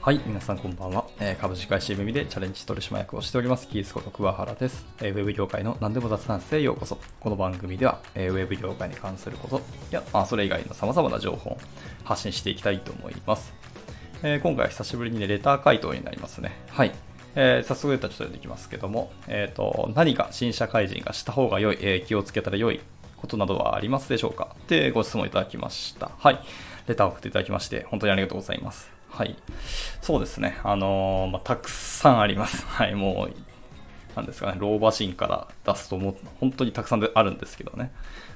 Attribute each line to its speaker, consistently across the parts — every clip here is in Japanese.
Speaker 1: はい、皆さんこんばんは。え、株式会社耳でチャレンジ取締役をしております、キースこと桑原です。えー、ウェブ業界の何でも雑談室へようこそ。この番組では、えー、ウェブ業界に関することや、まあ、それ以外の様々な情報を発信していきたいと思います。え、今回は久しぶりにね、レター回答になりますね。はい。えー、早速レターちょっと読んでいきますけども、えっ、ー、と、何か新社会人がした方が良い、えー、気をつけたら良いことなどはありますでしょうか？ってご質問いただきました。はい。レターを送っていただきまして、本当にありがとうございます。はい。そうですね。あのー、まあ、たくさんあります。はい。もう、なんですかね、老婆心から出すともう本当にたくさんであるんですけどね。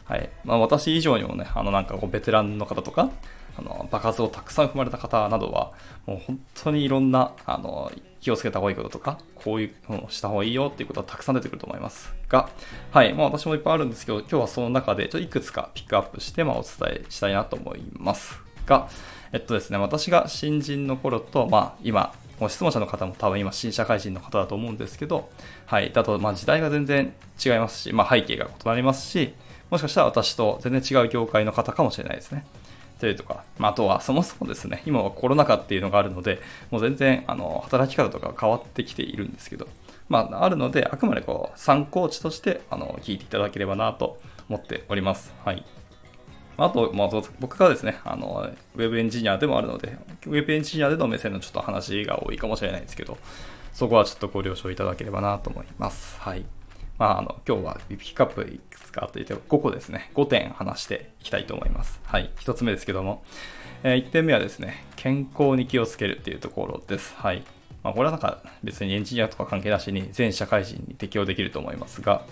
Speaker 1: はい。まあ、私以上にもね、あのなんかこうベテランの方とか、あの爆発をたくさん踏まれた方などは、もう本当にいろんな、あの、気をつけた方がいいこととか、こういうのをした方がいいよっていうことはたくさん出てくると思いますが、はい。まあ私もいっぱいあるんですけど、今日はその中でちょっといくつかピックアップして、まあお伝えしたいなと思いますが、えっとですね、私が新人の頃と、まあ今、質問者の方も多分今新社会人の方だと思うんですけど、はい。だと、ま時代が全然違いますし、まあ背景が異なりますし、もしかしたら私と全然違う業界の方かもしれないですね。というとか、まあ、あとはそもそもですね、今はコロナ禍っていうのがあるので、もう全然あの働き方とか変わってきているんですけど、まあ、あるので、あくまでこう参考値としてあの聞いていただければなと思っております。はい。あと、まあ、僕がですね、あの、ウェブエンジニアでもあるので、ウェブエンジニアでの目線のちょっと話が多いかもしれないですけど、そこはちょっとご了承いただければなと思います。はい。まあ、あの、今日はピックアップいくつかといて、5個ですね、5点話していきたいと思います。はい。1つ目ですけども、えー、1点目はですね、健康に気をつけるっていうところです。はい。まあ、これはなんか別にエンジニアとか関係なしに全社会人に適用できると思いますが、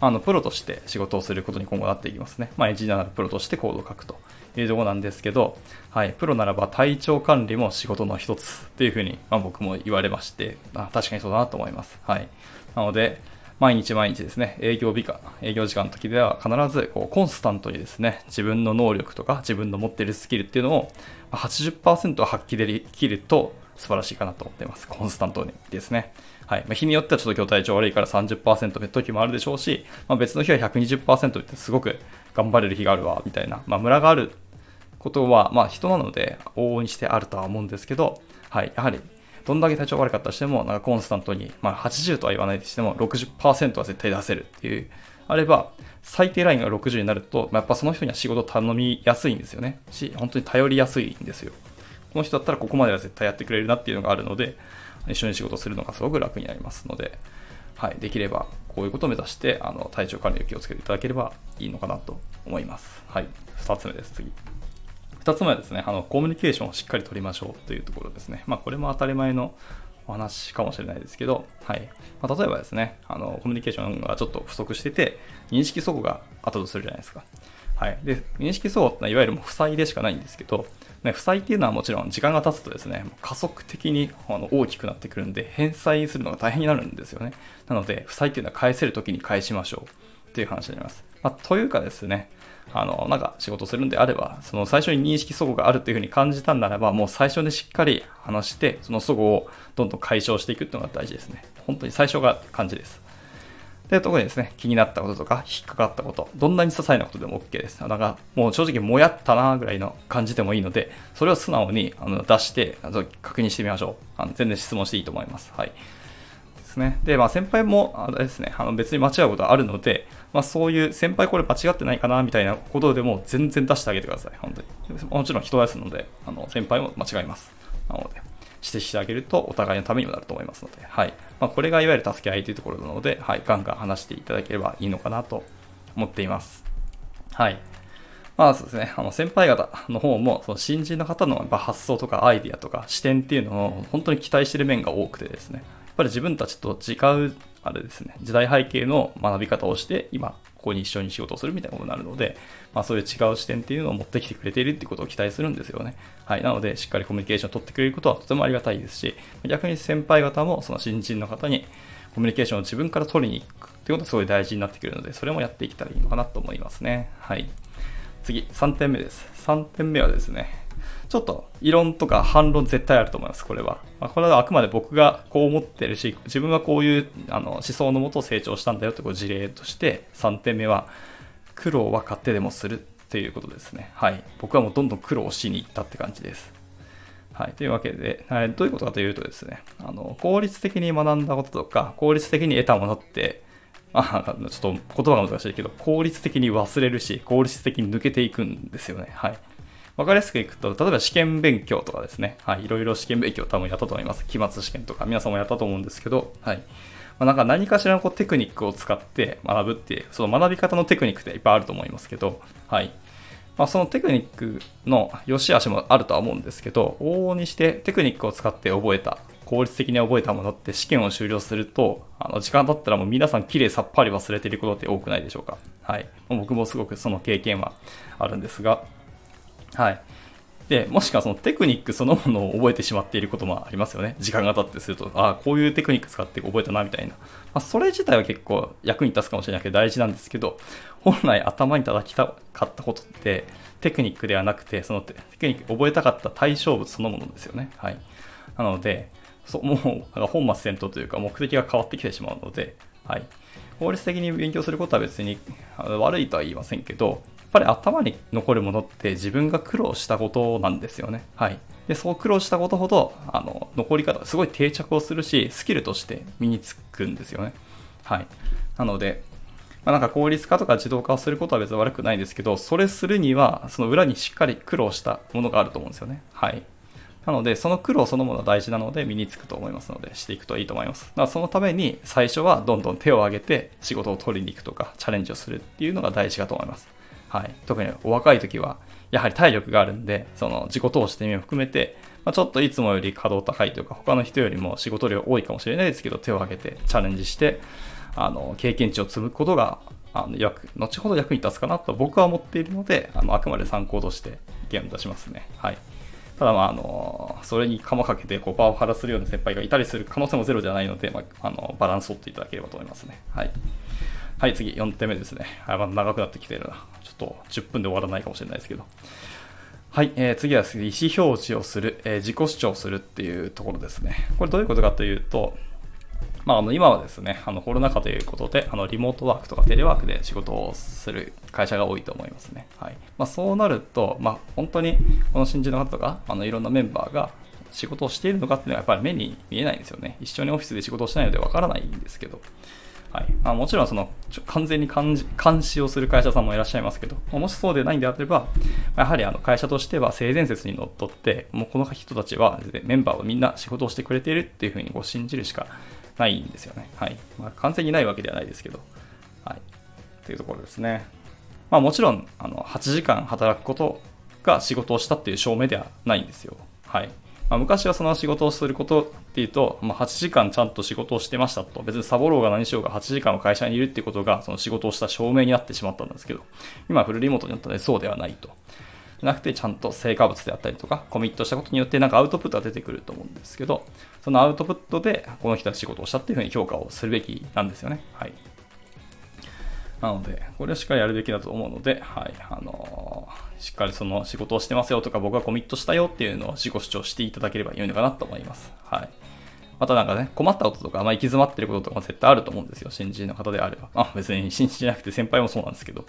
Speaker 1: あのプロとして仕事をすることに今後なっていきますね。まあ、エンジニアならプロとしてコードを書くというところなんですけど、はい、プロならば体調管理も仕事の一つというふうに、まあ、僕も言われまして、あ確かにそうだなと思います。はい。なので、毎日毎日ですね、営業日か、営業時間の時では必ずこうコンスタントにですね、自分の能力とか自分の持っているスキルっていうのを80%発揮できると素晴らしいかなと思っています。コンスタントにですね。はい。まあ、日によってはちょっと今日体調悪いから30%の時もあるでしょうし、まあ、別の日は120%ってすごく頑張れる日があるわ、みたいな、まあ、ムラがあることは、まあ、人なので往々にしてあるとは思うんですけど、はい。やはり、どんだけ体調悪かったとしても、なんかコンスタントに、まあ、80とは言わないとしても、60%は絶対出せるっていう、あれば、最低ラインが60になると、まあ、やっぱその人には仕事頼みやすいんですよね。し、本当に頼りやすいんですよ。この人だったらここまでは絶対やってくれるなっていうのがあるので、一緒に仕事するのがすごく楽になりますので、はい、できればこういうことを目指してあの体調管理を気をつけていただければいいのかなと思います。はい、2つ目です、次。2つ目はですね、あのコミュニケーションをしっかり取りましょうというところですね。まあ、これも当たり前のお話かもしれないですけど、はいまあ、例えばですねあの、コミュニケーションがちょっと不足してて、認識齟齬があったとするじゃないですか。はい、で認識齟齬ってのはいわゆるもう負債でしかないんですけど、ね、負債っていうのはもちろん時間が経つとですね、加速的にあの大きくなってくるんで、返済するのが大変になるんですよね。なので、負債っていうのは返せるときに返しましょうっていう話になります。まあ、というかですね、あの、なんか仕事するんであれば、その最初に認識齟齬があるというふうに感じたんならば、もう最初にしっかり話して、その齟齬をどんどん解消していくっていうのが大事ですね。本当に最初が感じです。で、特にですね、気になったこととか、引っかかったこと、どんなに些細なことでも OK です。だか、もう正直、もやったなぐらいの感じでもいいので、それを素直にあの出してあの、確認してみましょう。あの全然質問していいと思います。はい。ですね。で、まあ、先輩も、あれですね、あの別に間違うことはあるので、まあ、そういう先輩これ間違ってないかなみたいなことでも全然出してあげてください。本当に。もちろん人ですので、あの先輩も間違います。なので。指摘してあげるとお互いのためにもなると思いますので、はい。まあ、これがいわゆる助け合いというところなので、はい、ガンガン話していただければいいのかなと思っています。はい。まあそうですね、あの先輩方の方も、その新人の方の発想とかアイディアとか視点っていうのを本当に期待してる面が多くてですね、ぱり自分たちと違う、あれですね、時代背景の学び方をして、今、ここに一緒に仕事をするみたいなことになるので、まあ、そういう違う視点っていうのを持ってきてくれているっていうことを期待するんですよね。はい。なので、しっかりコミュニケーションを取ってくれることはとてもありがたいですし、逆に先輩方もその新人の方にコミュニケーションを自分から取りに行くってことがすごい大事になってくるので、それもやっていけたらいいのかなと思いますね。はい。次、3点目です。3点目はですね、ちょっと異論とか反論絶対あると思います、これは。まあ、これはあくまで僕がこう思ってるし、自分はこういうあの思想のもと成長したんだよという事例として、3点目は、苦労は勝手でもするということですね。はい。僕はもうどんどん苦労しに行ったって感じです。はい。というわけで、はい、どういうことかというとですね、あの、効率的に学んだこととか、効率的に得たものって、あちょっと言葉が難しいけど、効率的に忘れるし、効率的に抜けていくんですよね。はい。わかりやすくいくと、例えば試験勉強とかですね。はい。いろいろ試験勉強多分やったと思います。期末試験とか、皆さんもやったと思うんですけど、はい。まあ、なんか何かしらのこうテクニックを使って学ぶっていう、その学び方のテクニックっていっぱいあると思いますけど、はい。まあ、そのテクニックの良し悪しもあるとは思うんですけど、往々にしてテクニックを使って覚えた、効率的に覚えたものって試験を終了すると、あの時間経ったらもう皆さん綺麗さっぱり忘れてることって多くないでしょうか。はい。僕もすごくその経験はあるんですが、はい。で、もしくはそのテクニックそのものを覚えてしまっていることもありますよね。時間が経ってすると、ああ、こういうテクニック使って覚えたな、みたいな。まあ、それ自体は結構役に立つかもしれなくて大事なんですけど、本来頭に叩きたかったことって、テクニックではなくて、そのテクニック覚えたかった対象物そのものですよね。はい。なので、そもう、本末転倒というか目的が変わってきてしまうので、はい。法律的に勉強することは別に悪いとは言いませんけど、ぱり頭に残るものって自分が苦労したことなんですよね。はい。で、そう苦労したことほど、あの、残り方がすごい定着をするし、スキルとして身につくんですよね。はい。なので、まあ、なんか効率化とか自動化をすることは別に悪くないですけど、それするには、その裏にしっかり苦労したものがあると思うんですよね。はい。なので、その苦労そのものは大事なので、身につくと思いますので、していくといいと思います。だからそのために、最初はどんどん手を挙げて仕事を取りに行くとか、チャレンジをするっていうのが大事かと思います。はい、特にお若い時は、やはり体力があるんで、その自己投資って意味も含めて、まあ、ちょっといつもより稼働高いというか、他の人よりも仕事量多いかもしれないですけど、手を挙げてチャレンジして、あの経験値を積むことがあの役後ほど役に立つかなと僕は思っているので、あのあくまで参考として意見を出しますね。はい。ただ、まあ、あの、それに釜かけて、こう、パワハラするような先輩がいたりする可能性もゼロじゃないので、まあ、あの、バランスを取っていただければと思いますね。はい。はい、次、4点目ですね。あ、まだ長くなってきてるな。ちょっと10分で終わらないかもしれないですけど。はい、えー、次は意思表示をする、えー、自己主張するっていうところですね。これどういうことかというと、まあ、あの今はですね、あのコロナ禍ということで、あのリモートワークとかテレワークで仕事をする会社が多いと思いますね。はいまあ、そうなると、まあ、本当にこの新人の方とか、あのいろんなメンバーが仕事をしているのかっていうのはやっぱり目に見えないんですよね。一緒にオフィスで仕事をしないのでわからないんですけど。はいまあ、もちろんその完全に監視をする会社さんもいらっしゃいますけど、もしそうでないんであれば、やはりあの会社としては性善説にのっとって、もうこの人たちはメンバーはみんな仕事をしてくれているっていうふうにこう信じるしかないんですよね。はいまあ、完全にないわけではないですけど、はい、というところですね。まあ、もちろんあの8時間働くことが仕事をしたっていう証明ではないんですよ。はいまあ、昔はその仕事をすることっていうと、まあ、8時間ちゃんと仕事をしてましたと、別にサボろうが何しようが8時間の会社にいるっていうことが、その仕事をした証明になってしまったんですけど、今フルリモートになったのでそうではないと。なくて、ちゃんと成果物であったりとか、コミットしたことによってなんかアウトプットが出てくると思うんですけど、そのアウトプットでこの人は仕事をしたっていうふうに評価をするべきなんですよね。はい。なので、これはしっかりやるべきだと思うので、はい、あのー、しっかりその仕事をしてますよとか、僕はコミットしたよっていうのを自己主張していただければいいのかなと思います。はい。またなんかね、困ったこととか、まあ、行き詰まってることとかも絶対あると思うんですよ。新人の方であれば。まあ、別に新人じゃなくて先輩もそうなんですけど。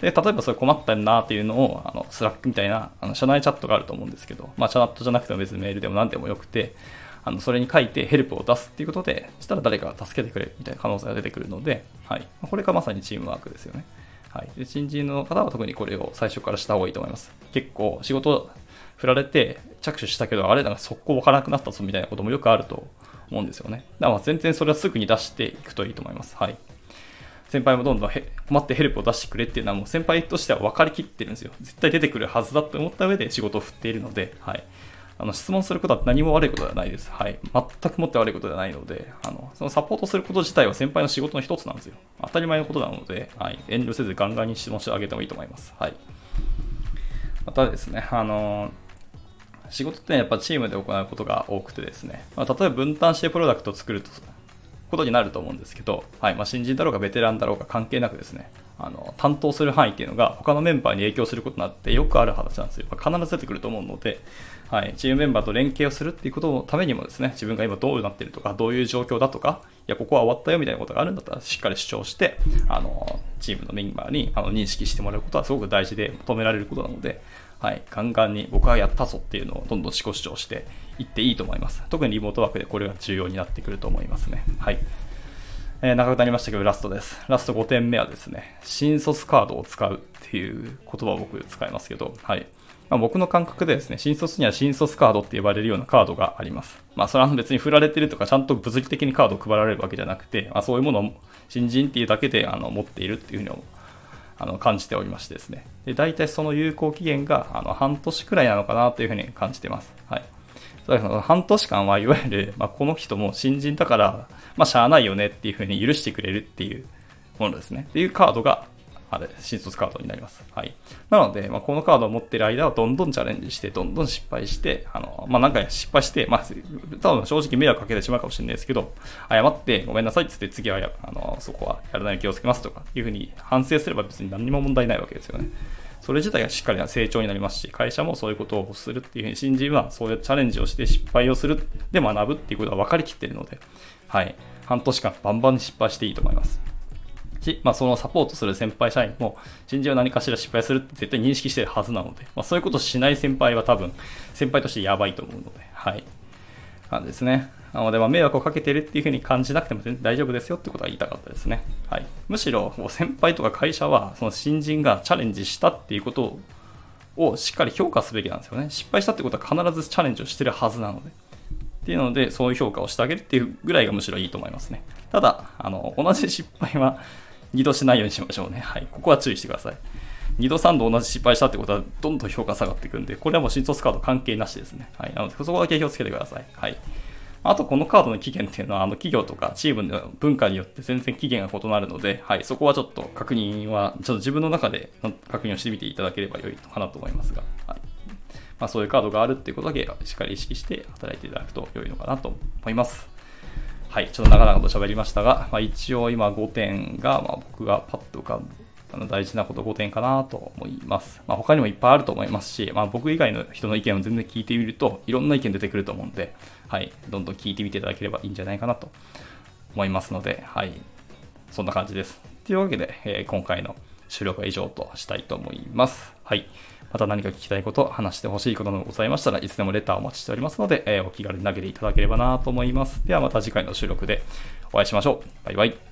Speaker 1: で、例えばそれ困ったなっていうのを、あの、スラックみたいな、あの、社内チャットがあると思うんですけど、まあ、チャットじゃなくても別にメールでも何でもよくて、あのそれに書いてヘルプを出すっていうことで、したら誰かが助けてくれるみたいな可能性が出てくるので、はい。これがまさにチームワークですよね。はい。で、新人の方は特にこれを最初からした方がいいと思います。結構仕事振られて着手したけど、あれだなんか速攻わからなくなったぞみたいなこともよくあると思うんですよね。だから全然それはすぐに出していくといいと思います。はい。先輩もどんどん困ってヘルプを出してくれっていうのはもう先輩としては分かりきってるんですよ。絶対出てくるはずだと思った上で仕事を振っているので、はい。あの質問することは何も悪いことではないです。はい。全くもって悪いことではないので、あのそのサポートすること自体は先輩の仕事の一つなんですよ。当たり前のことなので、はい、遠慮せずガンガンに質問してあげてもいいと思います。はい。またですね、あの仕事ってやっぱチームで行うことが多くてですね、まあ、例えば分担してプロダクトを作るとことになると思うんですけど、はいまあ、新人だろうがベテランだろうが関係なくですね、あの担当する範囲っていうのが他のメンバーに影響することになってよくある話なんですよ。まあ、必ず出てくると思うので、はい、チームメンバーと連携をするっていうことのためにもですね、自分が今どうなってるとか、どういう状況だとか、いや、ここは終わったよみたいなことがあるんだったら、しっかり主張して、あの、チームのメンバーにあの認識してもらうことはすごく大事で求められることなので、はい、ガンガンに僕はやったぞっていうのをどんどん自己主張していっていいと思います。特にリモートワークでこれが重要になってくると思いますね。はい。えー、長くなりましたけど、ラストです。ラスト5点目はですね、新卒カードを使うっていう言葉を僕使いますけど、はい。まあ、僕の感覚でですね、新卒には新卒カードって呼ばれるようなカードがあります。まあ、それは別に振られてるとか、ちゃんと物理的にカードを配られるわけじゃなくて、まあ、そういうものを新人っていうだけであの持っているっていうふうにあの感じておりましてですね。で、大体その有効期限があの半年くらいなのかなというふうに感じてます。はい。半年間はいわゆる、まあ、この人も新人だから、まあ、しゃあないよねっていうふうに許してくれるっていうものですね。っていうカードが、あれ、新卒カードになります。はい。なので、まあ、このカードを持ってる間はどんどんチャレンジして、どんどん失敗して、あの、まあ、なんか失敗して、まあ、多分正直迷惑かけてしまうかもしれないですけど、謝ってごめんなさいって言って次はあの、そこはやらないように気をつけますとかいうふうに反省すれば別に何にも問題ないわけですよね。それ自体がしっかりな成長になりますし、会社もそういうことをするっていうふうに、新人はそういうチャレンジをして失敗をする、で学ぶっていうことは分かりきってるので、はい。半年間バンバン失敗していいと思います。し、まあ、そのサポートする先輩社員も、新人は何かしら失敗するって絶対認識してるはずなので、まあ、そういうことをしない先輩は多分、先輩としてやばいと思うので、はい。なんですね。なので、ま迷惑をかけてるっていう風に感じなくても全然大丈夫ですよってことは言いたかったですね。はい。むしろ、先輩とか会社は、その新人がチャレンジしたっていうことをしっかり評価すべきなんですよね。失敗したってことは必ずチャレンジをしてるはずなので。っていうので、そういう評価をしてあげるっていうぐらいがむしろいいと思いますね。ただ、あの、同じ失敗は二度しないようにしましょうね。はい。ここは注意してください。2度3度同じ失敗したってことはどんどん評価下がっていくんで、これはもう新卒カード関係なしですね。はい。なので、そこだけ気をつけてください。はい。あと、このカードの期限っていうのは、あの企業とかチームの文化によって全然期限が異なるので、はい、そこはちょっと確認は、ちょっと自分の中で確認をしてみていただければ良いのかなと思いますが、はい。まあ、そういうカードがあるっていうことだけしっかり意識して働いていただくと良いのかなと思います。はい、ちょっと長々と喋りましたが、まあ、一応今5点が、まあ、僕がパッと浮かぶ大事なこと5点かなと思います。まあ、他にもいっぱいあると思いますし、まあ、僕以外の人の意見を全然聞いてみると、いろんな意見出てくると思うんで、はい、どんどん聞いてみていただければいいんじゃないかなと思いますので、はい、そんな感じです。というわけで、えー、今回の収録は以上としたいと思います。はい。また何か聞きたいこと、話してほしいことなどございましたらいつでもレターをお待ちしておりますので、えー、お気軽に投げていただければなと思います。ではまた次回の収録でお会いしましょう。バイバイ。